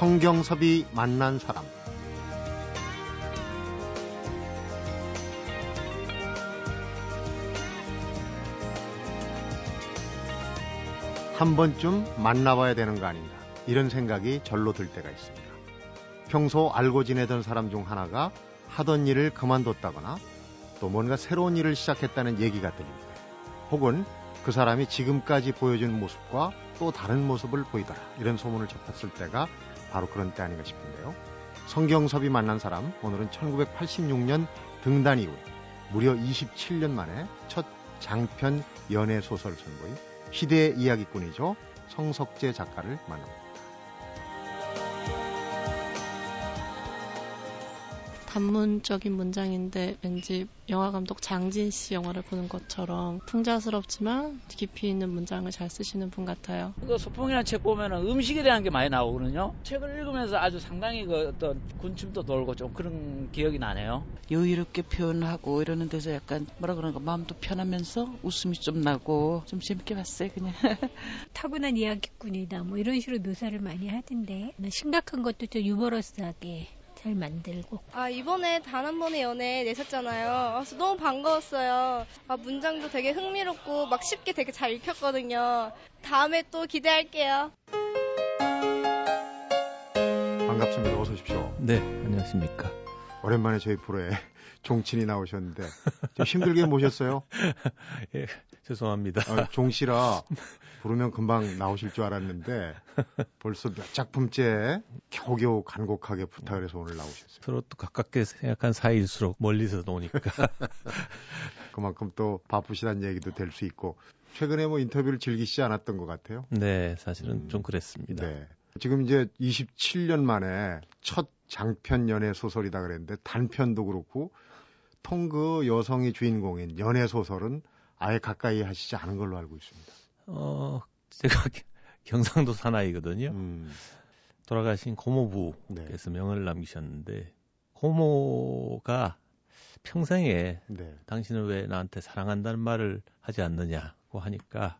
성경섭이 만난 사람 한 번쯤 만나봐야 되는 거 아닌가 이런 생각이 절로 들 때가 있습니다. 평소 알고 지내던 사람 중 하나가 하던 일을 그만뒀다거나 또 뭔가 새로운 일을 시작했다는 얘기가 들립니다. 혹은 그 사람이 지금까지 보여준 모습과 또 다른 모습을 보이더라 이런 소문을 접했을 때가 바로 그런 때 아닌가 싶은데요. 성경섭이 만난 사람 오늘은 1986년 등단 이후 무려 27년 만에 첫 장편 연애 소설 선보인 시대의 이야기꾼이죠. 성석재 작가를 만납니다. 단문적인 문장인데 왠지 영화 감독 장진 씨 영화를 보는 것처럼 풍자스럽지만 깊이 있는 문장을 잘 쓰시는 분 같아요. 그 소풍이라는 책 보면은 음식에 대한 게 많이 나오거든요. 책을 읽으면서 아주 상당히 그 어떤 군침도 돌고 좀 그런 기억이 나네요. 여유롭게 표현하고 이러는 데서 약간 뭐라 그러는가 마음도 편하면서 웃음이 좀 나고 좀 재밌게 봤어요 그냥. 타고난 이야기꾼이다 뭐 이런 식으로 묘사를 많이 하던데 심각한 것도 좀 유머러스하게 잘 만들고. 아, 이번에 단 한 번의 연애 내셨잖아요. 그래서 너무 반가웠어요. 아, 문장도 되게 흥미롭고 막 쉽게 되게 잘 읽혔거든요. 다음에 또 기대할게요. 반갑습니다. 어서 오십시오. 네, 안녕하십니까. 오랜만에 저희 프로에 종친이 나오셨는데 좀 힘들게 모셨어요. 예, 죄송합니다. 어, 종 씨라 부르면 금방 나오실 줄 알았는데 벌써 몇 작품째 겨우겨우 간곡하게 부탁을 해서 오늘 나오셨어요. 서로 또 가깝게 생각한 사이일수록 멀리서 노니까. 그만큼 또 바쁘시다는 얘기도 될 수 있고 최근에 뭐 인터뷰를 즐기시지 않았던 것 같아요. 네, 사실은 음, 좀 그랬습니다. 네. 지금 이제 27년 만에 첫 장편 연애 소설이다 그랬는데 단편도 그렇고 통그 여성이 주인공인 연애 소설은 아예 가까이 하시지 않은 걸로 알고 있습니다. 어, 제가 경상도 사나이거든요. 음, 돌아가신 고모부께서 네. 명을 남기셨는데 고모가 평생에 네. 당신은 왜 나한테 사랑한다는 말을 하지 않느냐고 하니까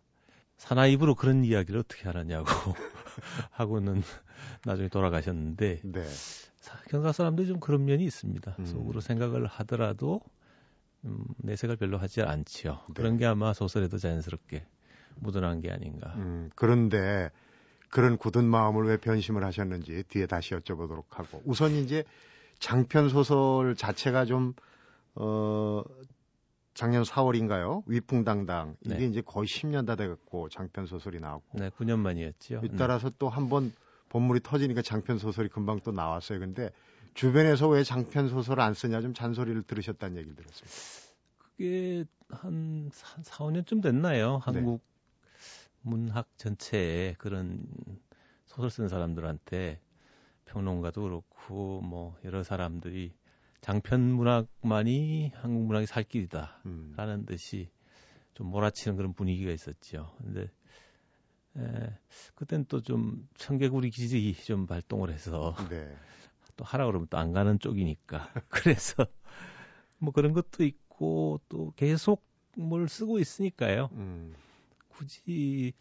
사나이 입으로 그런 이야기를 어떻게 하느냐고 하고는 나중에 돌아가셨는데 네. 사- 경상 사람들이 좀 그런 면이 있습니다. 음. 속으로 생각을 하더라도 음, 내색을 별로 하지 않지요. 네. 그런 게 아마 소설에도 자연스럽게 묻어난 게 아닌가. 음, 그런데 그런 굳은 마음을 왜 변심을 하셨는지 뒤에 다시 여쭤보도록 하고 우선 이제 장편 소설 자체가 좀 어, 작년 4월인가요? 위풍당당 이게 네. 이제 거의 10년 다 돼갖고 장편 소설이 나왔고 네, 9년 만이었지요. 잇따라서 또한번 본물이 터지니까 장편 소설이 금방 또 나왔어요. 근데 주변에서 왜 장편 소설을 안 쓰냐 좀 잔소리를 들으셨다는 얘기를 들었어요. 그게 한 4, 5년쯤 됐나요? 네. 한국 문학 전체에 그런 소설 쓰는 사람들한테 평론가도 그렇고 뭐 여러 사람들이 장편 문학만이 한국 문학의 살 길이다. 음, 라는 듯이 좀 몰아치는 그런 분위기가 있었죠. 근데 에, 그땐 또 좀 청개구리 기질이 좀 발동을 해서 네. 또 하라 그러면 또 안 가는 쪽이니까 그래서 뭐 그런 것도 있고 또 계속 뭘 쓰고 있으니까요. 음, 굳이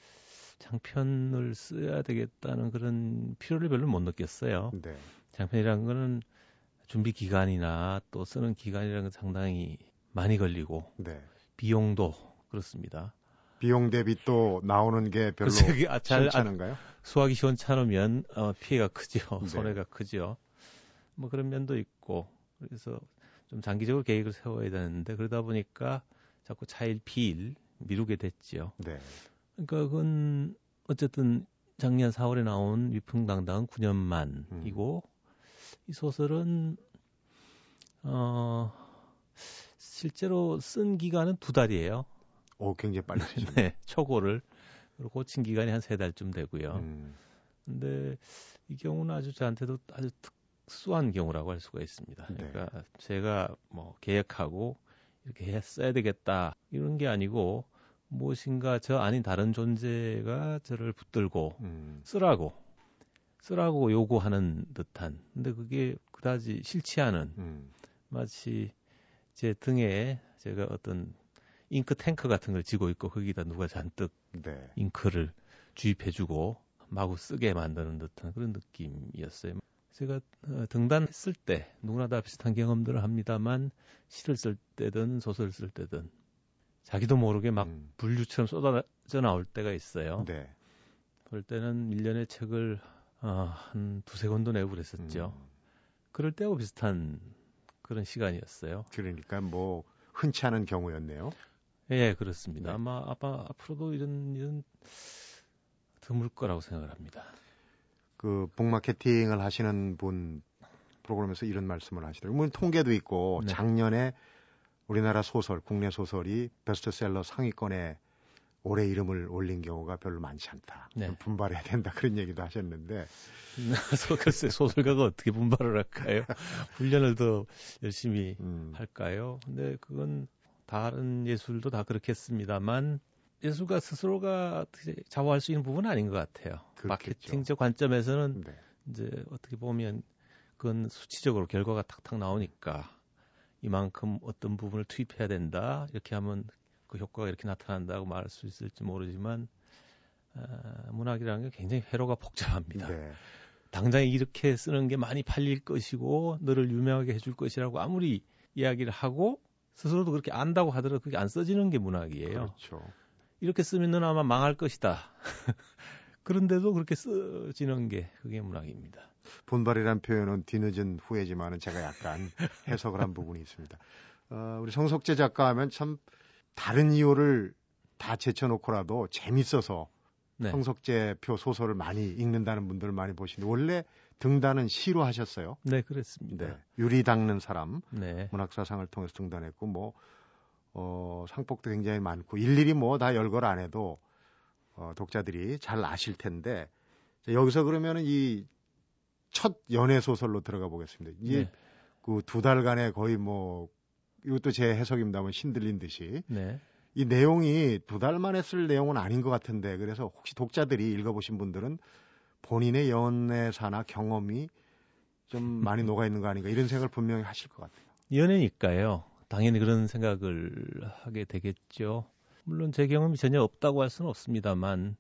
장편을 써야 되겠다는 그런 필요를 별로 못 느꼈어요. 네. 장편이라는 거는 준비 기간이나 또 쓰는 기간이라는 건 상당히 많이 걸리고 네. 비용도 그렇습니다. 비용 대비 또 나오는 게 별로 그게 아, 잘 시원찮은가요? 수학이 시원찮으면 어, 피해가 크죠. 네. 손해가 크죠. 뭐 그런 면도 있고 그래서 좀 장기적으로 계획을 세워야 되는데 그러다 보니까 자꾸 차일 피일 미루게 됐지요. 네. 그러니까 그건 어쨌든 작년 4월에 나온 위풍당당은 9년 만이고 이 소설은 어 실제로 쓴 기간은 두 달이에요. 오, 굉장히 빨리. 네, 초고를 그리고 고친 기간이 한 세 달쯤 되고요. 음, 근데 이 경우는 아주 저한테도 아주 특수한 경우라고 할 수가 있습니다. 네. 그러니까 제가 뭐 계획하고 이렇게 했어야 되겠다 이런 게 아니고 무엇인가 저 아닌 다른 존재가 저를 붙들고 음, 쓰라고 쓰라고 요구하는 듯한 근데 그게 그다지 싫지 않은 음, 마치 제 등에 제가 어떤 잉크 탱크 같은 걸 지고 있고 거기다 누가 잔뜩 네. 잉크를 주입해주고 마구 쓰게 만드는 듯한 그런 느낌이었어요. 제가 어, 등단했을 때 누구나 다 비슷한 경험들을 합니다만 시를 쓸 때든 소설을 쓸 때든 자기도 모르게 막 음. 불류처럼 쏟아져 나올 때가 있어요. 네. 그럴 때는 1년에 책을 어, 한 두세 권도 내고 그랬었죠. 음. 그럴 때하고 비슷한 그런 시간이었어요. 그러니까 뭐 흔치 않은 경우였네요. 예, 그렇습니다. 네. 아마 아마 앞으로도 이런 일은 드물 거라고 생각을 합니다. 그 북마케팅을 하시는 분 프로그램에서 이런 말씀을 하시더라고요. 뭐 통계도 있고 네. 작년에 우리나라 소설, 국내 소설이 베스트셀러 상위권에 올해 이름을 올린 경우가 별로 많지 않다. 네. 좀 분발해야 된다 그런 얘기도 하셨는데 소- 글쎄 소설가가 어떻게 분발을 할까요? 훈련을 더 열심히 음, 할까요? 근데 그건 다른 예술도 다 그렇겠습니다만 예술가 스스로가 좌우할 수 있는 부분은 아닌 것 같아요. 그렇겠죠. 마케팅적 관점에서는 네. 이제 어떻게 보면 그건 수치적으로 결과가 탁탁 나오니까 이만큼 어떤 부분을 투입해야 된다 이렇게 하면 그 효과가 이렇게 나타난다고 말할 수 있을지 모르지만 아, 문학이라는 게 굉장히 회로가 복잡합니다. 네. 당장 이렇게 쓰는 게 많이 팔릴 것이고 너를 유명하게 해줄 것이라고 아무리 이야기를 하고 스스로도 그렇게 안다고 하더라도 그게 안 써지는 게 문학이에요. 그렇죠. 이렇게 쓰면 너는 아마 망할 것이다. 그런데도 그렇게 써지는 게 그게 문학입니다. 분발이란 표현은 뒤늦은 후회지만은 제가 약간 해석을 한 부분이 있습니다. 어, 우리 성석재 작가 하면 참 다른 이유를 다 제쳐놓고라도 재밌어서 네. 성석재 표 소설을 많이 읽는다는 분들 많이 보시는데 원래 등단은 시로 하셨어요. 네, 그렇습니다. 네. 유리 닦는 사람 네. 문학사상을 통해서 등단했고 뭐 어, 상복도 굉장히 많고 일일이 뭐 다 열걸 안 해도 어, 독자들이 잘 아실 텐데 자, 여기서 그러면은 이 첫 연애 소설로 들어가 보겠습니다. 이게 네. 그두 달간의 거의 뭐 이것도 제 해석입니다만 신들린 듯이 네. 이 내용이 두 달 만에 쓸 내용은 아닌 것 같은데 그래서 혹시 독자들이 읽어보신 분들은 본인의 연애사나 경험이 좀 많이 녹아 있는 거 아닌가 이런 생각을 분명히 하실 것 같아요. 연애니까요. 당연히 그런 생각을 하게 되겠죠. 물론 제 경험이 전혀 없다고 할 수는 없습니다만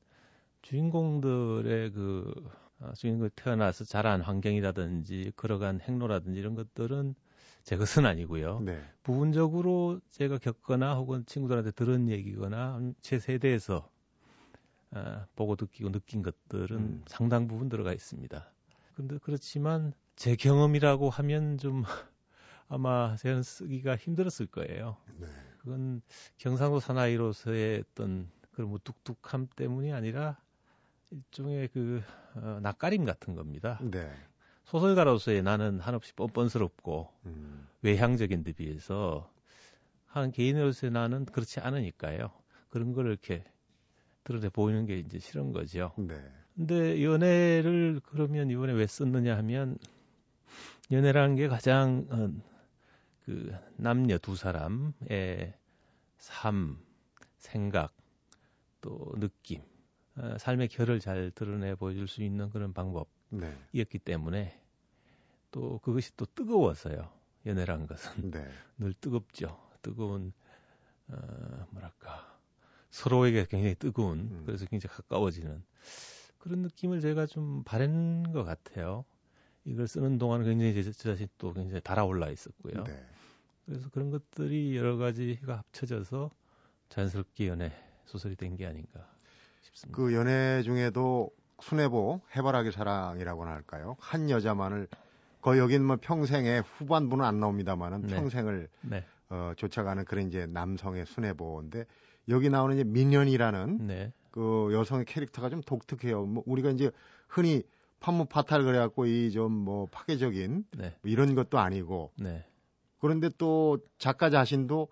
주인공들의 그 아, 주인공이 태어나서 자란 환경이라든지 걸어간 행로라든지 이런 것들은 제 것은 아니고요. 네. 부분적으로 제가 겪거나 혹은 친구들한테 들은 얘기거나 제 세대에서 아, 보고 느끼고 느낀 것들은 음. 상당 부분 들어가 있습니다. 근데 그렇지만 제 경험이라고 하면 좀 아마 저는 쓰기가 힘들었을 거예요. 네. 그건 경상도 사나이로서의 어떤 그런 무뚝뚝함 때문이 아니라 일종의 그 어, 낯가림 같은 겁니다. 네. 소설가로서의 나는 한없이 뻔뻔스럽고 음. 외향적인 데 비해서 한 개인으로서의 나는 그렇지 않으니까요. 그런 걸 이렇게 드러내 보이는 게 이제 싫은 거죠. 네. 근데 연애를 그러면 이번에 왜 썼느냐 하면 연애라는 게 가장 어, 그 남녀 두 사람의 삶, 생각, 또 느낌, 어, 삶의 결을 잘 드러내 보여줄 수 있는 그런 방법이었기 네. 때문에 또 그것이 또 뜨거워서요. 연애라는 것은 네. 늘 뜨겁죠. 뜨거운 어, 뭐랄까 서로에게 굉장히 뜨거운 음. 그래서 굉장히 가까워지는 그런 느낌을 제가 좀 바른 것 같아요. 이걸 쓰는 동안 굉장히 제, 제 자신 또 굉장히 달아올라 있었고요. 네. 그래서 그런 것들이 여러 가지가 합쳐져서 자연스럽게 연애 소설이 된 게 아닌가 싶습니다. 그 연애 중에도 순애보 해바라기 사랑이라고나 할까요? 한 여자만을 거의 여기는 뭐 평생에 후반부는 안 나옵니다만은 네. 평생을 네, 어, 쫓아가는 그런 이제 남성의 순애보인데 여기 나오는 이제 민현이라는 네, 그 여성의 캐릭터가 좀 독특해요. 뭐 우리가 이제 흔히 판무 파탈 그래갖고 이 좀 뭐 파괴적인 네, 뭐 이런 것도 아니고 네, 그런데 또 작가 자신도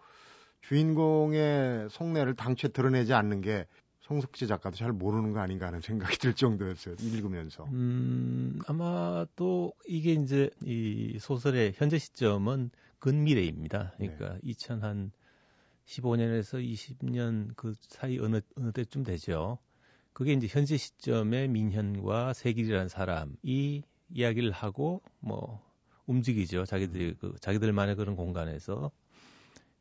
주인공의 속내를 당최 드러내지 않는 게 성석지 작가도 잘 모르는 거 아닌가 하는 생각이 들 정도였어요. 읽으면서. 음, 아마 또 이게 이제 이 소설의 현재 시점은 근미래입니다. 그러니까 2015년에서 20년 그 사이 어느, 어느 때쯤 되죠. 그게 이제 현재 시점의 민현과 세길이라는 사람이 이야기를 하고 뭐 움직이죠. 자기들이 그 자기들만의 그런 공간에서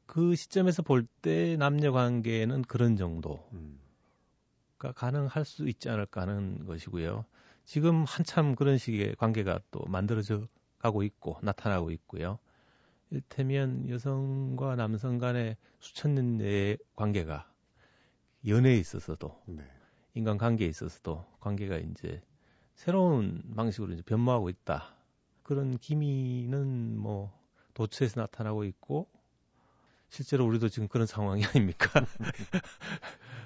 그 시점에서 볼 때 남녀 관계는 그런 정도. 음. 가능할 수 있지 않을까 하는 것이고요. 지금 한참 그런 식의 관계가 또 만들어져 가고 있고 나타나고 있고요. 일테면 여성과 남성 간의 수천 년의 관계가 연애에 있어서도 네. 인간 관계에 있어서도 관계가 이제 새로운 방식으로 이제 변모하고 있다. 그런 기미는 뭐 도처에서 나타나고 있고 실제로 우리도 지금 그런 상황이 아닙니까?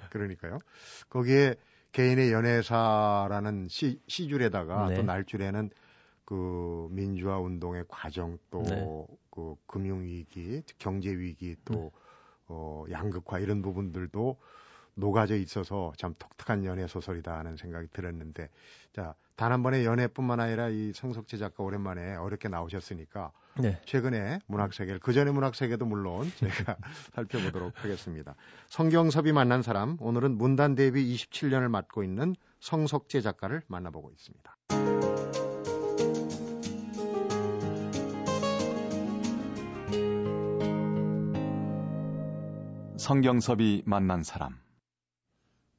그러니까요. 거기에 개인의 연애사라는 시, 시줄에다가 네. 또 날줄에는 그 민주화 운동의 과정 또 네. 그 금융 위기, 경제 위기 또 네. 어, 양극화 이런 부분들도 녹아져 있어서 참 독특한 연애 소설이다 하는 생각이 들었는데 자, 단 한 번의 연애뿐만 아니라 이 성석재 작가 오랜만에 어렵게 나오셨으니까 네. 최근에 문학 세계를 그 전에 문학 세계도 물론 제가 살펴보도록 하겠습니다. 성경섭이 만난 사람 오늘은 문단 대비 27년을 맡고 있는 성석재 작가를 만나보고 있습니다. 성경섭이 만난 사람.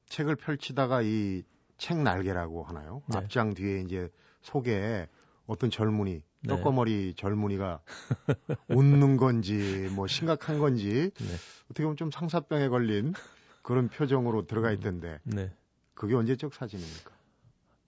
책을 펼치다가 이 책 날개라고 하나요? 네. 앞장 뒤에 이제 속에 어떤 젊은이 네. 떡거머리 젊은이가 웃는 건지 뭐 심각한 건지 네. 어떻게 보면 좀 상사병에 걸린 그런 표정으로 들어가 있던데 네. 그게 언제적 사진입니까?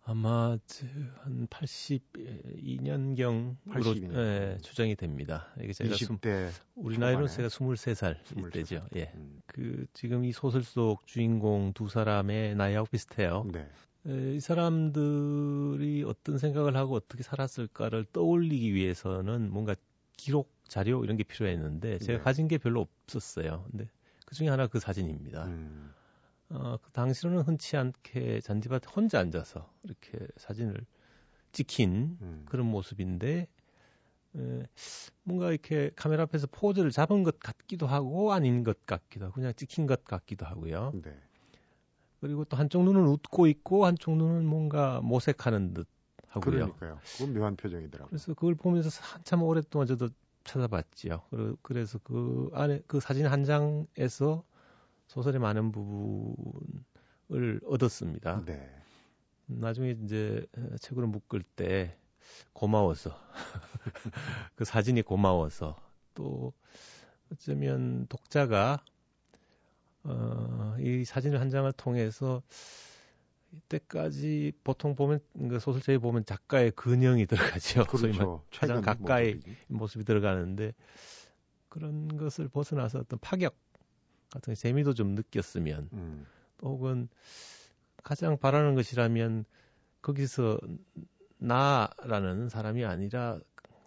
아마 저- 한 82년경으로 82 년. 예, 추정이 됩니다. 이게 제가 스무- 20대 우리 나이로. 제가 23살 23살. 때죠. 예. 음, 그 지금 이 소설 속 주인공 두 사람의 나이하고 비슷해요. 네. 에, 이 사람들이 어떤 생각을 하고 어떻게 살았을까를 떠올리기 위해서는 뭔가 기록 자료 이런 게 필요했는데 제가 네. 가진 게 별로 없었어요. 근데 그 중에 하나 그 사진입니다. 음, 어, 그 당시로는 흔치 않게 잔디밭에 혼자 앉아서 이렇게 사진을 찍힌 음. 그런 모습인데 에, 뭔가 이렇게 카메라 앞에서 포즈를 잡은 것 같기도 하고 아닌 것 같기도 하고 그냥 찍힌 것 같기도 하고요. 네. 그리고 또 한쪽 눈은 웃고 있고 한쪽 눈은 뭔가 모색하는 듯 하고요. 그러니까요. 그건 묘한 표정이더라고요. 그래서 그걸 보면서 한참 오랫동안 저도 찾아봤지요. 그래- 그래서 그 안에 그 사진 한 장에서 소설의 많은 부분을 얻었습니다. 네. 나중에 이제 책으로 묶을 때 고마워서 그 사진이 고마워서 또 어쩌면 독자가 어, 이 사진 한 장을 통해서 이때까지 보통 보면 그 소설책에 보면 작가의 근형이 들어가죠. 그렇죠. 가장 가까이. 모습이 들어가는데 그런 것을 벗어나서 어떤 파격 같은 재미도 좀 느꼈으면 음, 혹은 가장 바라는 것이라면 거기서 나라는 사람이 아니라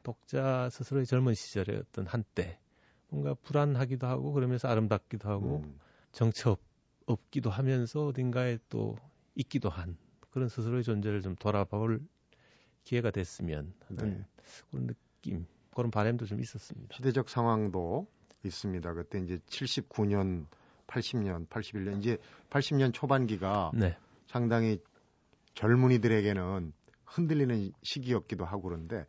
독자 스스로의 젊은 시절의 어떤 한때 뭔가 불안하기도 하고 그러면서 아름답기도 하고 음, 정처 없, 없기도 하면서 어딘가에 또 있기도 한 그런 스스로의 존재를 좀 돌아볼 기회가 됐으면 하는 네. 그런 느낌 그런 바람도 좀 있었습니다. 시대적 상황도 있습니다. 그때 이제 79년, 80년, 81년 이제 80년 초반기가 네, 상당히 젊은이들에게는 흔들리는 시기였기도 하고 그런데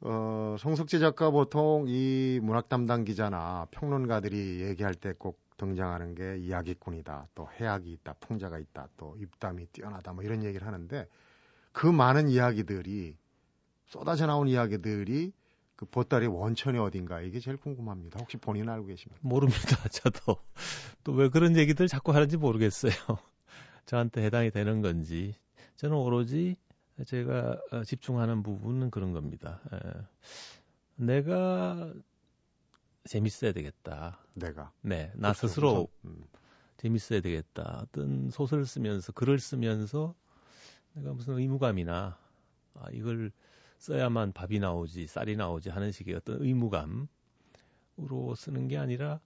어, 송석재 작가 보통 이 문학 담당 기자나 평론가들이 얘기할 때 꼭 등장하는 게 이야기꾼이다, 또 해악이 있다, 풍자가 있다, 또 입담이 뛰어나다, 뭐 이런 얘기를 하는데 그 많은 이야기들이 쏟아져 나온 이야기들이 그 보따리 원천이 어딘가 이게 제일 궁금합니다. 혹시 본인 알고 계십니까? 모릅니다. 저도 또 왜 그런 얘기들 자꾸 하는지 모르겠어요. 저한테 해당이 되는 건지 저는 오로지 제가 어, 집중하는 부분은 그런 겁니다. 에, 내가 재밌어야 되겠다. 내가 네, 나 그렇죠, 스스로 우선. 음, 재밌어야 되겠다. 어떤 소설을 쓰면서 글을 쓰면서 내가 무슨 의무감이나 아, 이걸 써야만 밥이 나오지 쌀이 나오지 하는 식의 어떤 의무감으로 쓰는 게 아니라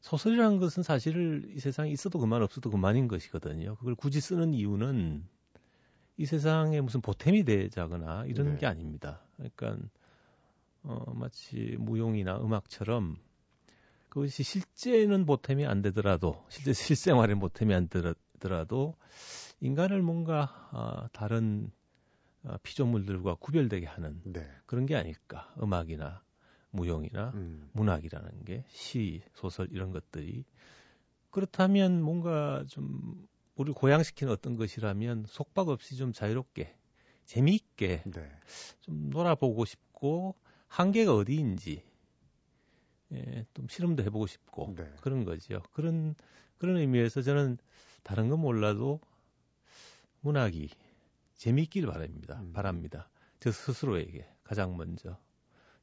소설이라는 것은 사실 이 세상에 있어도 그만 없어도 그만인 것이거든요. 그걸 굳이 쓰는 이유는 이 세상에 무슨 보탬이 되자거나 이런 네. 게 아닙니다. 그러니까 어, 마치 무용이나 음악처럼 그것이 실제는 보탬이 안 되더라도 실제 실생활에 보탬이 안 되더라도 인간을 뭔가 아, 다른 아, 피조물들과 구별되게 하는 네. 그런 게 아닐까 음악이나 무용이나 음, 문학이라는 게 시, 소설 이런 것들이 그렇다면 뭔가 좀 우리 고양시키는 어떤 것이라면 속박 없이 좀 자유롭게 재미있게 네. 좀 놀아보고 싶고 한계가 어디인지 예, 좀 실험도 해보고 싶고 네. 그런 거죠. 그런 그런 의미에서 저는 다른 건 몰라도 문학이 재미있길 바랍니다. 음. 바랍니다. 저 스스로에게 가장 먼저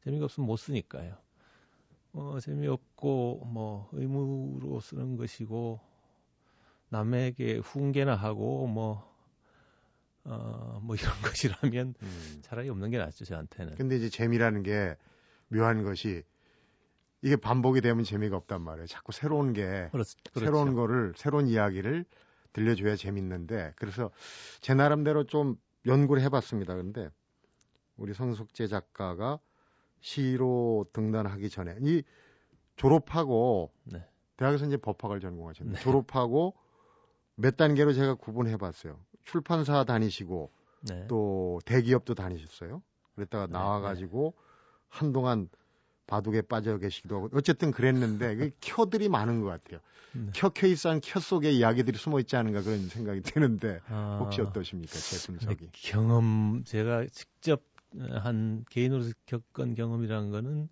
재미가 없으면 못 쓰니까요. 어, 재미없고 뭐 의무로 쓰는 것이고 남에게 훈계나 하고 뭐 어, 뭐 이런 것이라면 음. 차라리 없는 게 낫죠 저한테는. 근데 이제 재미라는 게 묘한 것이 이게 반복이 되면 재미가 없단 말이에요. 자꾸 새로운 게 그렇, 그렇죠. 새로운 거를 새로운 이야기를 들려줘야 재밌는데 그래서 제 나름대로 좀 연구를 해봤습니다. 근데 우리 성숙재 작가가 시로 등단하기 전에 이 졸업하고 네. 대학에서 이제 법학을 전공하셨는데 네. 졸업하고 몇 단계로 제가 구분해봤어요. 출판사 다니시고 네. 또 대기업도 다니셨어요. 그랬다가 네, 나와가지고 한동안 바둑에 빠져 계시기도 하고 어쨌든 그랬는데 그 켜들이 많은 것 같아요. 네. 켜켜이 싼 켜 속에 이야기들이 숨어 있지 않은가 그런 생각이 드는데 아, 혹시 어떠십니까 제 분석이? 경험 제가 직접 한 개인으로 겪은 경험이라는 거는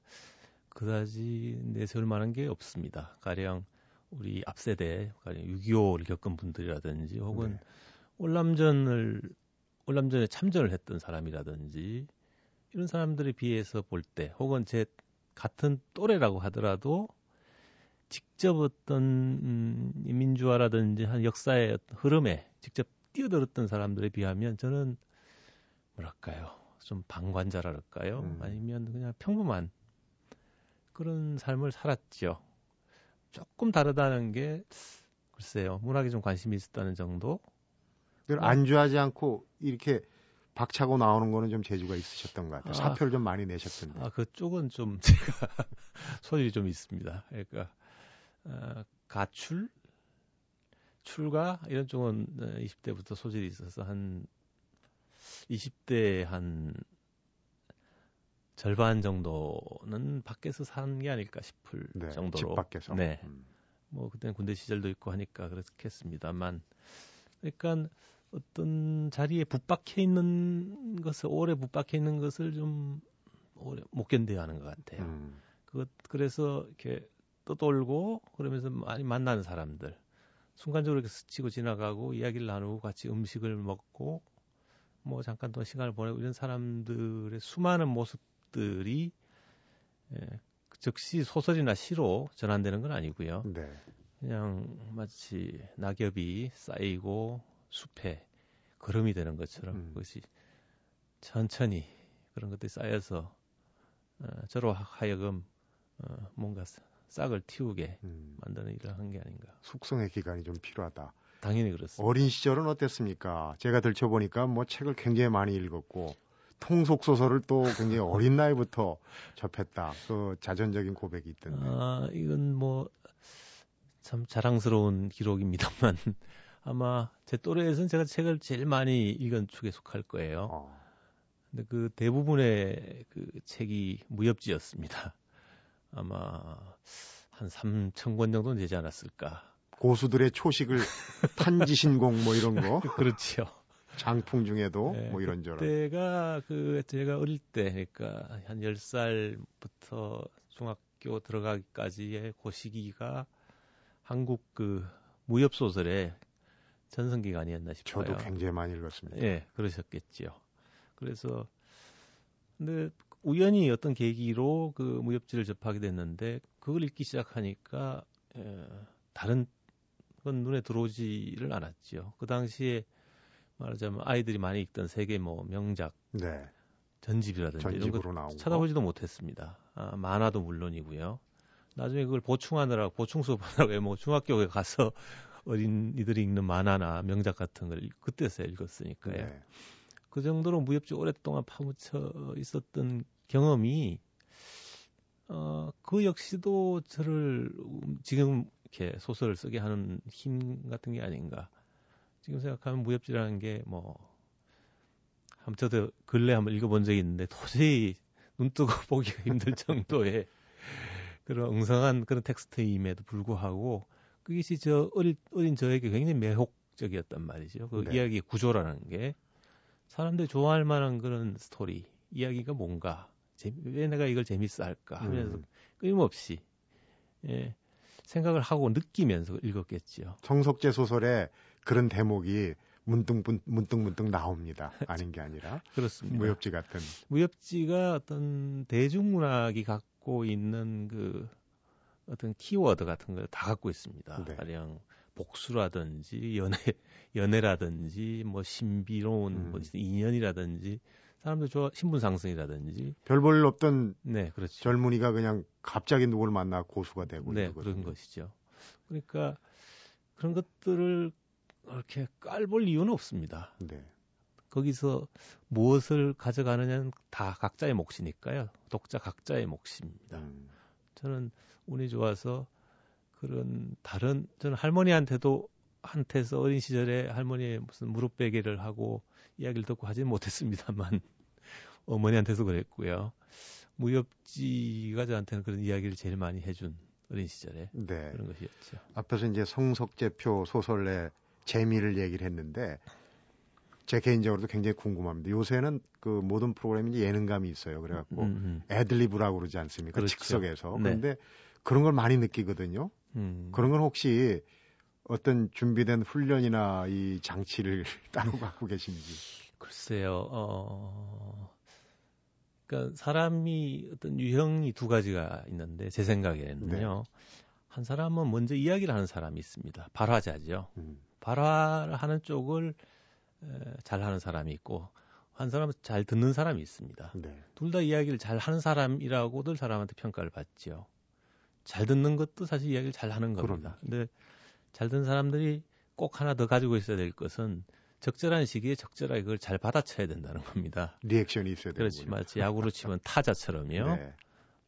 그다지 내세울 만한 게 없습니다. 가령 우리 앞세대 가령 6.25를 겪은 분들이라든지 혹은 네. 올남전을 올남전에 참전을 했던 사람이라든지 이런 사람들에 비해서 볼 때 혹은 제 같은 또래라고 하더라도 직접 어떤 음, 이 민주화라든지 한 역사의 흐름에 직접 뛰어들었던 사람들에 비하면 저는 뭐랄까요? 좀 방관자랄까요? 음. 아니면 그냥 평범한 그런 삶을 살았죠. 조금 다르다는 게 글쎄요 문학에 좀 관심이 있었다는 정도? 그걸 안주하지 않고 이렇게 박차고 나오는 거는 좀 재주가 있으셨던 것 같아요. 아. 사표를 좀 많이 내셨던데. 아, 그쪽은 좀 제가 소질이 좀 있습니다. 그러니까 어, 가출, 출가 이런 쪽은 어, 20대부터 소질이 있어서 한 20대 한 절반 정도는 밖에서 사는 게 아닐까 싶을 네, 정도로. 집 밖에서. 네. 음. 뭐 그때는 군대 시절도 있고 하니까 그렇겠습니다만 그러니까 어떤 자리에 붙박혀 있는 것을 오래 붙박혀 있는 것을 좀 오래 못 견뎌야 하는 것 같아요. 음. 그것 그래서 이렇게 떠돌고 그러면서 많이 만나는 사람들 순간적으로 이렇게 스치고 지나가고 이야기를 나누고 같이 음식을 먹고 뭐 잠깐 또 시간을 보내고 이런 사람들의 수많은 모습들이 예, 즉시 소설이나 시로 전환되는 건 아니고요. 네. 그냥 마치 낙엽이 쌓이고 숲에 걸음이 되는 것처럼 음. 그것이 천천히 그런 것들이 쌓여서 어, 저로 하여금 어, 뭔가 싹을 틔우게 음. 만드는 일을 한 게 아닌가. 숙성의 기간이 좀 필요하다. 당연히 그렇습니다. 어린 시절은 어땠습니까? 제가 들춰보니까 뭐 책을 굉장히 많이 읽었고 통속 소설을 또 굉장히 어린 나이부터 접했다. 그 자전적인 고백이 있던데. 아, 이건 뭐 참 자랑스러운 기록입니다만 아마 제 또래에서는 제가 책을 제일 많이 읽은 축에 속할 거예요. 어. 근데 그 대부분의 그 책이 무협지였습니다. 아마 한 3천 권 정도는 되지 않았을까. 고수들의 초식을 탄지신공 뭐 이런 거 그렇죠. 장풍 중에도 네, 뭐 이런저런. 그때가 그 제가 어릴 때 그러니까 한 10살부터 중학교 들어가기까지의 그 시기가 한국 그 무협 소설의 전성기가 아니었나 싶어요. 저도 굉장히 많이 읽었습니다. 예, 그러셨겠지요. 그래서 근데 우연히 어떤 계기로 그 무협지를 접하게 됐는데 그걸 읽기 시작하니까 에, 다른 건 눈에 들어오지를 않았지요. 그 당시에 말하자면 아이들이 많이 읽던 세계 뭐 명작 네. 전집이라든지 이런 거. 찾아보지도 못했습니다. 아, 만화도 물론이고요. 나중에 그걸 보충하느라 보충 수업하느라 뭐 중학교에 가서 어린이들이 읽는 만화나 명작 같은 걸 읽- 그때서야 읽었으니까요. 네. 그 정도로 무협지 오랫동안 파묻혀 있었던 경험이 어, 그 역시도 저를 음, 지금 이렇게 소설을 쓰게 하는 힘 같은 게 아닌가. 지금 생각하면 무협지라는 게 뭐, 한 저도 근래 한번 읽어본 적이 있는데 도저히 눈 뜨고 보기가 힘들 정도의 그런 엉성한 그런 텍스트임에도 불구하고 그것이 저 어린, 어린 저에게 굉장히 매혹 적이었단 말이죠. 그 네. 이야기 구조라는 게 사람들이 좋아할 만한 그런 스토리, 이야기가 뭔가, 재- 왜 내가 이걸 재밌어 할까 하면서 음. 끊임없이 예, 생각을 하고 느끼면서 읽었겠지요. 성석재 소설에 그런 대목이 문득 문득 문득 나옵니다. 아닌 게 아니라 그렇습니다. 무협지 같은. 무협지가 어떤 대중문학이 갖고 있는 그 어떤 키워드 같은 걸 다 갖고 있습니다. 네. 가령 복수라든지 연애 연애라든지 뭐 신비로운 음. 뭐 인연이라든지 사람들 좋아 신분 상승이라든지 별 볼 일 없던 네 그렇죠. 젊은이가 그냥 갑자기 누구를 만나 고수가 되고 네. 그런 것이죠. 그러니까 그런 것들을 이렇게 깔볼 이유는 없습니다. 네. 거기서 무엇을 가져가느냐는 다 각자의 몫이니까요. 독자 각자의 몫입니다. 음. 저는 운이 좋아서 그런 다른 저는 할머니한테도 한테서 어린 시절에 할머니의 무슨 무릎 베개를 하고 이야기를 듣고 하지는 못했습니다만 어머니한테서 그랬고요. 무협지가 저한테는 그런 이야기를 제일 많이 해준 어린 시절에 네. 그런 것이었죠. 앞에서 이제 성석재표 소설의 재미를 얘기를 했는데 제 개인적으로도 굉장히 궁금합니다. 요새는 그 모든 프로그램이 예능감이 있어요. 그래갖고 음, 음, 애들리브라고 그러지 않습니까? 그렇죠. 즉석에서. 네. 그런데 그런 걸 많이 느끼거든요. 음. 그런 건 혹시 어떤 준비된 훈련이나 이 장치를 따로 갖고 계신지. 글쎄요, 어, 그러니까 사람이 어떤 유형이 두 가지가 있는데 제 생각에는요. 한 사람은 먼저 이야기를 하는 사람이 있습니다. 발화자죠. 음. 발화를 하는 쪽을 에, 잘 하는 사람이 있고 한 사람은 잘 듣는 사람이 있습니다. 네. 둘다 이야기를 잘 하는 사람이라고들 사람한테 평가를 받죠. 잘 듣는 것도 사실 이야기를 잘 하는 겁니다. 근데 잘 듣는 사람들이 꼭 하나 더 가지고 있어야 될 것은 적절한 시기에 적절하게 그걸 잘 받아쳐야 된다는 겁니다. 리액션이 있어야 되는 그렇지 마치 야구로 치면 타자처럼요. 네.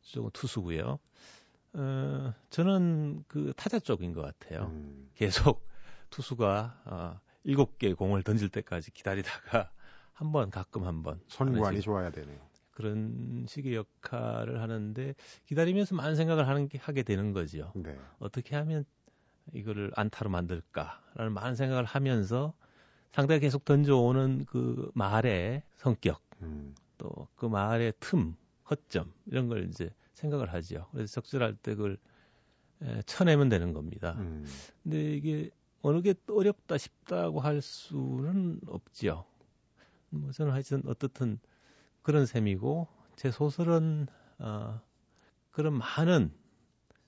조금 투수고요. 어, 저는 그 타자 쪽인 것 같아요. 음. 계속 투수가 어, 일곱 개 공을 던질 때까지 기다리다가 한 번 가끔 한번 선관이 좋아야 되네요. 그런 식의 역할을 하는데 기다리면서 많은 생각을 하는 게 하게 되는 거지요. 네. 어떻게 하면 이거를 안타로 만들까라는 많은 생각을 하면서 상대가 계속 던져오는 그 말의 성격 음. 또그 말의 틈, 허점 이런 걸 이제 생각을 하지요. 그래서 적절할 때 그걸 에, 쳐내면 되는 겁니다. 음. 근데 이게 어느 게 어렵다 쉽다고 할 수는 없지요. 뭐 저는 하여튼 어떻든 그런 셈이고 제 소설은 어, 그런 많은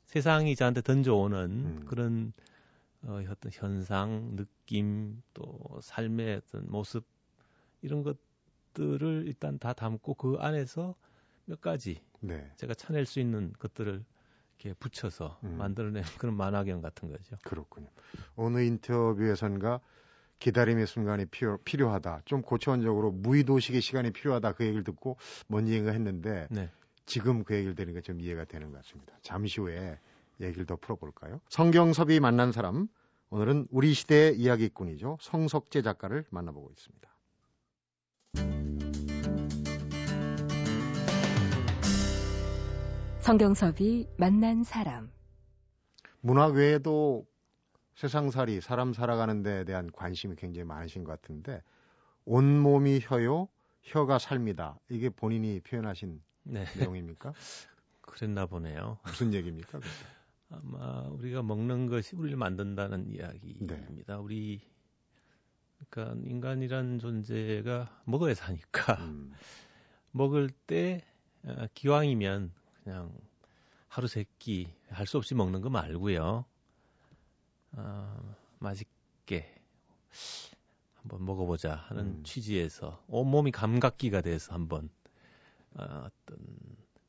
세상이 저한테 던져오는 음. 그런 어, 어떤 현상, 느낌, 또 삶의 어떤 모습 이런 것들을 일단 다 담고 그 안에서 몇 가지 네. 제가 쳐낼 수 있는 것들을 이렇게 붙여서 음. 만들어낸 그런 만화경 같은 거죠. 그렇군요. 어느 인터뷰에선가 기다림의 순간이 필요, 필요하다. 좀 고차원적으로 무의도식의 시간이 필요하다. 그 얘기를 듣고 뭔 얘기인가 했는데 네. 지금 그 얘기를 들으니까 좀 이해가 되는 것 같습니다. 잠시 후에 얘기를 더 풀어볼까요? 성경섭이 만난 사람 오늘은 우리 시대의 이야기꾼이죠. 성석재 작가를 만나보고 있습니다. 성경섭이 만난 사람. 문학 외에도 세상살이 사람 살아가는 데에 대한 관심이 굉장히 많으신 것 같은데 온몸이 혀요 혀가 삶이다 이게 본인이 표현하신 네. 내용입니까? 그랬나 보네요. 무슨 얘기입니까? 아마 우리가 먹는 것이 우리를 만든다는 이야기입니다. 네. 우리 그러니까 인간이란 존재가 먹어야 사니까 음, 먹을 때 어, 기왕이면 그냥 하루 세 끼 할 수 없이 먹는 거 말고요. 어, 맛있게 한번 먹어보자 하는 음. 취지에서 온몸이 감각기가 돼서 한번 어, 어떤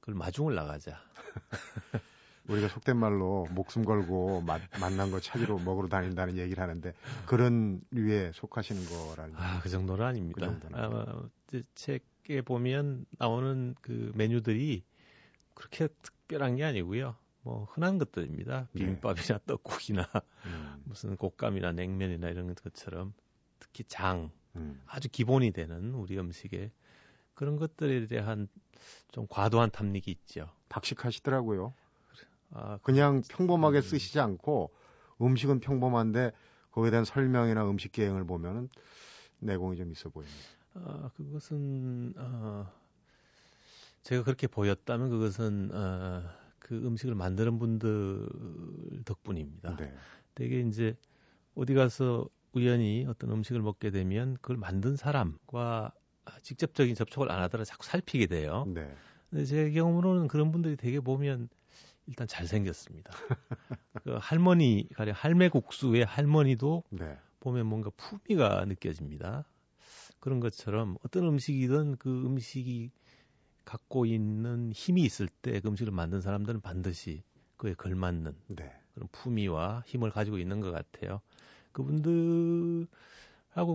그걸 마중을 나가자. 우리가 속된 말로 목숨 걸고 마- 만난 거 찾으러 먹으러 다닌다는 얘기를 하는데 그런 류에 속하시는 거라는 아, 그 정도는 아닙니다. 그 정도는 이제 책에 보면 나오는 그 메뉴들이 그렇게 특별한 게 아니고요. 뭐 흔한 것들입니다. 네. 비빔밥이나 떡국이나 음, 무슨 곶감이나 냉면이나 이런 것처럼 특히 장 음, 아주 기본이 되는 우리 음식에 그런 것들에 대한 좀 과도한 탐닉이 있죠. 박식하시더라고요. 아, 그냥 평범하게 음. 쓰시지 않고 음식은 평범한데 거기에 대한 설명이나 음식 계획을 보면은 내공이 좀 있어 보입니다. 아, 그것은 어, 제가 그렇게 보였다면 그것은 어, 그 음식을 만드는 분들 덕분입니다. 네. 되게 이제 어디 가서 우연히 어떤 음식을 먹게 되면 그걸 만든 사람과 직접적인 접촉을 안 하더라도 자꾸 살피게 돼요. 네. 근데 제 경험으로는 그런 분들이 되게 보면 일단 잘생겼습니다. 그 할머니, 가령 할매국수의 할머니도 네. 보면 뭔가 품위가 느껴집니다. 그런 것처럼 어떤 음식이든 그 음식이 갖고 있는 힘이 있을 때 그 음식을 만든 사람들은 반드시 그에 걸맞는 네. 그런 품위와 힘을 가지고 있는 것 같아요. 그분들하고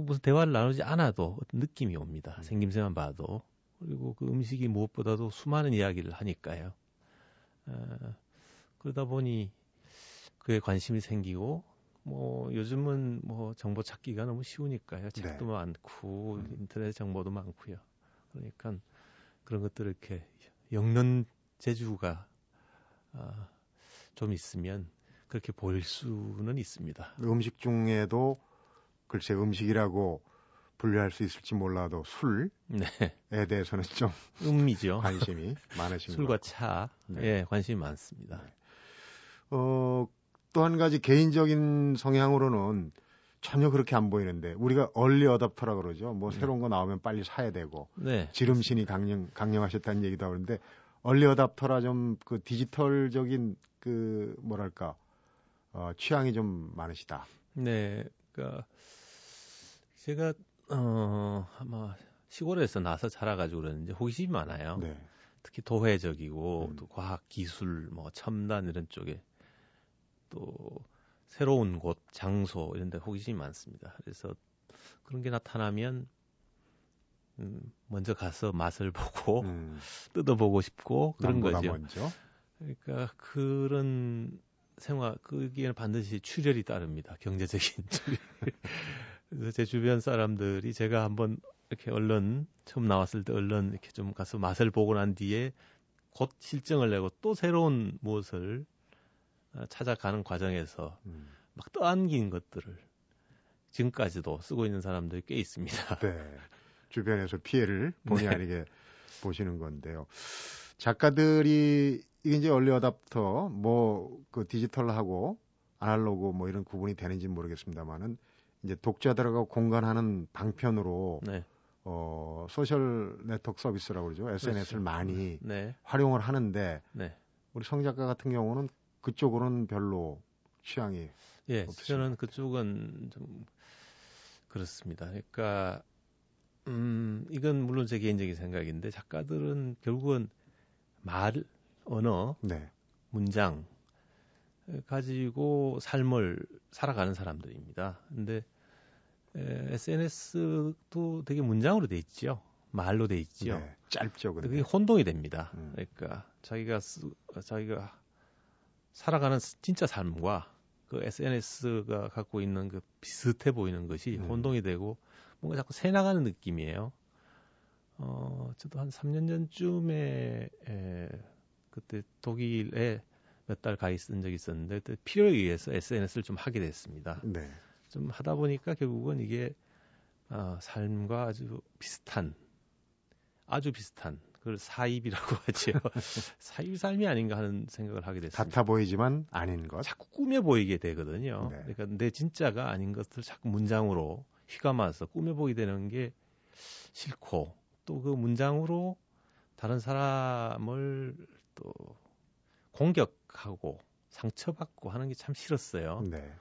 무슨 대화를 나누지 않아도 어떤 느낌이 옵니다. 음. 생김새만 봐도. 그리고 그 음식이 무엇보다도 수많은 이야기를 하니까요. 어, 그러다 보니 그에 관심이 생기고 뭐 요즘은 뭐 정보 찾기가 너무 쉬우니까요. 책도 네. 많고 음. 인터넷 정보도 많고요. 그러니까 그런 것들을 이렇게 엮는 재주가 아, 좀 있으면 그렇게 보일 수는 있습니다. 음식 중에도 글쎄 음식이라고 분류할 수 있을지 몰라도 술에 네, 대해서는 좀 음미죠. 관심이 많으신 것 술과. 차, 네. 예, 관심이 많습니다. 어, 또 한 가지 개인적인 성향으로는 전혀 그렇게 안 보이는데 우리가 얼리 어답터라 그러죠. 뭐 네. 새로운 거 나오면 빨리 사야 되고 네, 지름신이 강령 강령하셨다는 얘기도 하는데 얼리 어답터라 좀 그 디지털적인 그 뭐랄까 어, 취향이 좀 많으시다. 네, 그러니까 제가 어 아마 시골에서 나서 자라가지고 그러는지 호기심이 많아요. 네. 특히 도회적이고 음. 또 과학 기술 뭐 첨단 이런 쪽에 또 새로운 곳 장소 이런 데 호기심이 많습니다. 그래서 그런 게 나타나면 음, 먼저 가서 맛을 보고 음, 뜯어보고 싶고 그런 거죠. 먼저. 그러니까 그런 생활 그기에는 반드시 출혈이 따릅니다. 경제적인 출혈. 그래서 제 주변 사람들이 제가 한번 이렇게 얼른 처음 나왔을 때 얼른 이렇게 좀 가서 맛을 보고 난 뒤에 곧 실증을 내고 또 새로운 무엇을 어, 찾아가는 과정에서 음, 막 떠안긴 것들을 지금까지도 쓰고 있는 사람들이 꽤 있습니다. 네. 주변에서 피해를 본의 네. 아니게 보시는 건데요. 작가들이 이게 이제 얼리 어답터 뭐 그 디지털하고 아날로그 뭐 이런 구분이 되는지 모르겠습니다만은 이제 독자들하고 공간하는 방편으로 네, 어 소셜 네트워크 서비스라고 그러죠. SNS를 그렇죠. 많이 네, 활용을 하는데 네. 우리 성 작가 같은 경우는 그쪽으로는 별로 취향이 예, 없으십니까? 저는 그쪽은 좀 그렇습니다. 그러니까 음, 이건 물론 제 개인적인 생각인데 작가들은 결국은 말, 언어, 네. 문장 가지고 삶을 살아가는 사람들입니다. 근데 SNS도 되게 문장으로 돼 있죠. 말로 돼 있죠. 네. 짧죠. 근데. 그게 혼동이 됩니다. 음. 그러니까 자기가 쓰, 자기가 살아가는 진짜 삶과 그 SNS가 갖고 있는 그 비슷해 보이는 것이 음. 혼동이 되고 뭔가 자꾸 새 나가는 느낌이에요. 어, 저도 한 3년 전쯤에 에, 그때 독일에 몇 달 가 있은 적이 있었는데 그때 필요에 의해서 SNS를 좀 하게 됐습니다. 네. 좀 하다 보니까 결국은 이게 어, 삶과 아주 비슷한 아주 비슷한 그걸 사입이라고 하지요. 사입 삶이 아닌가 하는 생각을 하게 됐습니다. 같아 보이지만 아닌 것. 자꾸 꾸며 보이게 되거든요. 네. 그러니까 내 진짜가 아닌 것을 자꾸 문장으로 휘감아서 꾸며 보이게 되는 게 싫고 또 그 문장으로 다른 사람을 또 공격하고 상처받고 하는 게 참 싫었어요. 네.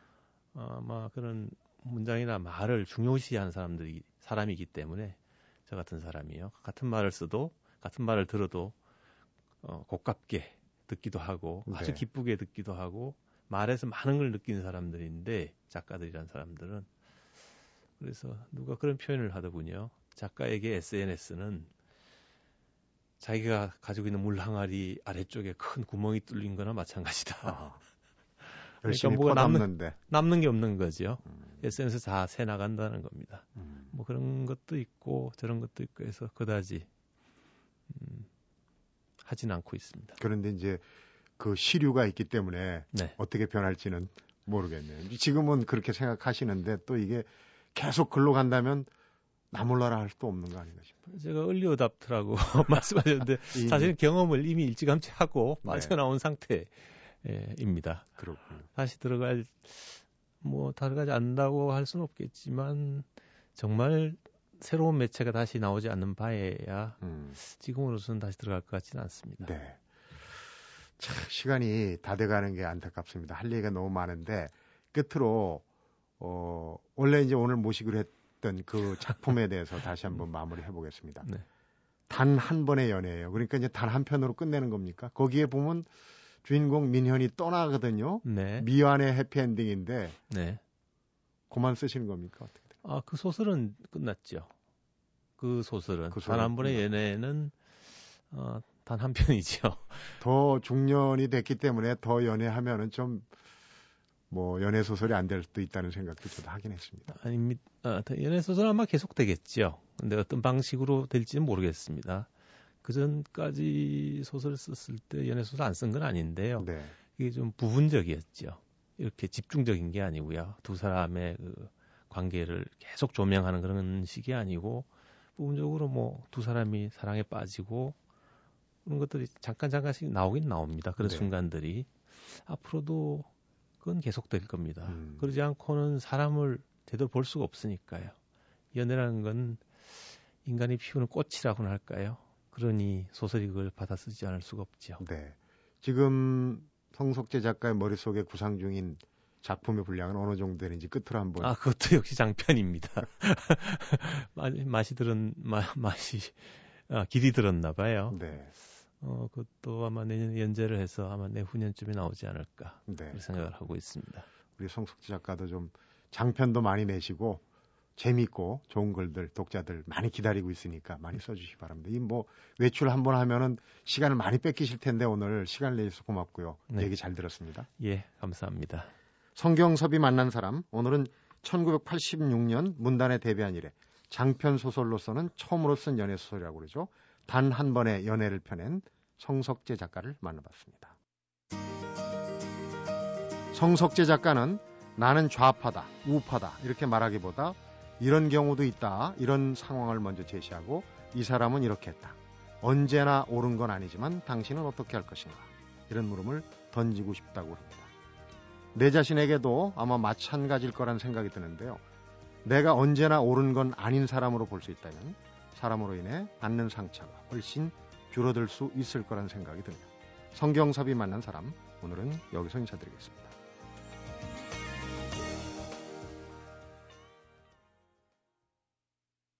어, 아마 그런 문장이나 말을 중요시하는 사람들이 사람이기 때문에 저 같은 사람이요. 같은 말을 써도 같은 말을 들어도 어, 고깝게 듣기도 하고 아주 네. 기쁘게 듣기도 하고 말에서 많은 걸 느끼는 사람들인데 작가들이란 사람들은 그래서 누가 그런 표현을 하더군요. 작가에게 SNS는 자기가 가지고 있는 물 항아리 아래쪽에 큰 구멍이 뚫린 거나 마찬가지다. 아. 열심히 뭐가 남는-. 남는 게 없는 거죠. 음, SNS 다 새 나간다는 겁니다. 음. 뭐 그런 것도 있고 저런 것도 있고 해서 그다지 음, 하진 않고 있습니다. 그런데 이제 그 시류가 있기 때문에 네. 어떻게 변할지는 모르겠네요. 지금은 그렇게 생각하시는데 또 이게 계속 글로 간다면 나 몰라라 할 수도 없는 거 아닌가 싶어요. 제가 얼리어답트라고 말씀하셨는데 사실은 경험을 이미 일찌감치 하고 네. 빠져나온 상태입니다. 그렇군요. 다시 들어갈 뭐 들어가지 않는다고 할 수는 없겠지만 정말 새로운 매체가 다시 나오지 않는 바에야 음. 지금으로서는 다시 들어갈 것 같지는 않습니다. 네. 참 시간이 다 돼가는 게 안타깝습니다. 할 얘기가 너무 많은데 끝으로 어 원래 이제 오늘 모시기로 했던 그 작품에 대해서 다시 한번 마무리 해보겠습니다. 네. 단한 번의 연애예요. 그러니까 이제 단 한 편으로 끝내는 겁니까? 거기에 보면 주인공 민현이 떠나거든요. 네. 미완의 해피엔딩인데 네. 그만 쓰시는 겁니까? 어떻게 아, 그 소설은 끝났죠. 그 소설은 그 단한 번의 연애는 어, 단 한 편이죠. 더 중년이 됐기 때문에 더 연애하면은 좀 뭐 연애 소설이 안 될 수도 있다는 생각도 저도 하긴 했습니다. 아니, 아, 연애 소설 아마 계속 되겠죠. 근데 어떤 방식으로 될지는 모르겠습니다. 그 전까지 소설 썼을 때 연애 소설 안 쓴 건 아닌데요. 네. 이게 좀 부분적이었죠. 이렇게 집중적인 게 아니고요. 두 사람의 그 관계를 계속 조명하는 그런 식이 아니고 부분적으로 뭐 두 사람이 사랑에 빠지고 그런 것들이 잠깐 잠깐씩 나오긴 나옵니다. 그런 네. 순간들이 앞으로도 그건 계속될 겁니다. 음. 그러지 않고는 사람을 제대로 볼 수가 없으니까요. 연애라는 건 인간이 피우는 꽃이라고나 할까요? 그러니 소설이 그걸 받아 쓰지 않을 수가 없죠. 네. 지금 성석재 작가의 머릿속에 구상 중인 작품의 분량은 어느 정도 되는지 끝으로 한번. 아, 그것도 역시 장편입니다. 맛이 들은, 마, 맛이, 아, 길이 들었나 봐요. 네. 어, 그것도 아마 내년 연재를 해서 아마 내후년쯤에 나오지 않을까. 네. 생각을 하고 있습니다. 우리 성숙지 작가도 좀 장편도 많이 내시고 재밌고 좋은 글들 독자들 많이 기다리고 있으니까 많이 써주시기 바랍니다. 이 뭐 외출 한번 하면은 시간을 많이 뺏기실 텐데 오늘 시간 내주셔서 고맙고요. 네. 얘기 잘 들었습니다. 예, 감사합니다. 성경섭이 만난 사람 오늘은 1986년 문단에 데뷔한 이래 장편 소설로서는 처음으로 쓴 연애 소설이라고 그러죠. 단 한 번의 연애를 펴낸 성석재 작가를 만나봤습니다. 성석재 작가는 나는 좌파다, 우파다 이렇게 말하기보다 이런 경우도 있다, 이런 상황을 먼저 제시하고 이 사람은 이렇게 했다. 언제나 옳은 건 아니지만 당신은 어떻게 할 것인가? 이런 물음을 던지고 싶다고 합니다. 내 자신에게도 아마 마찬가지일 거란 생각이 드는데요. 내가 언제나 옳은 건 아닌 사람으로 볼 수 있다면 사람으로 인해 받는 상처가 훨씬 줄어들 수 있을 거란 생각이 듭니다. 성경섭이 만난 사람, 오늘은 여기서 인사드리겠습니다.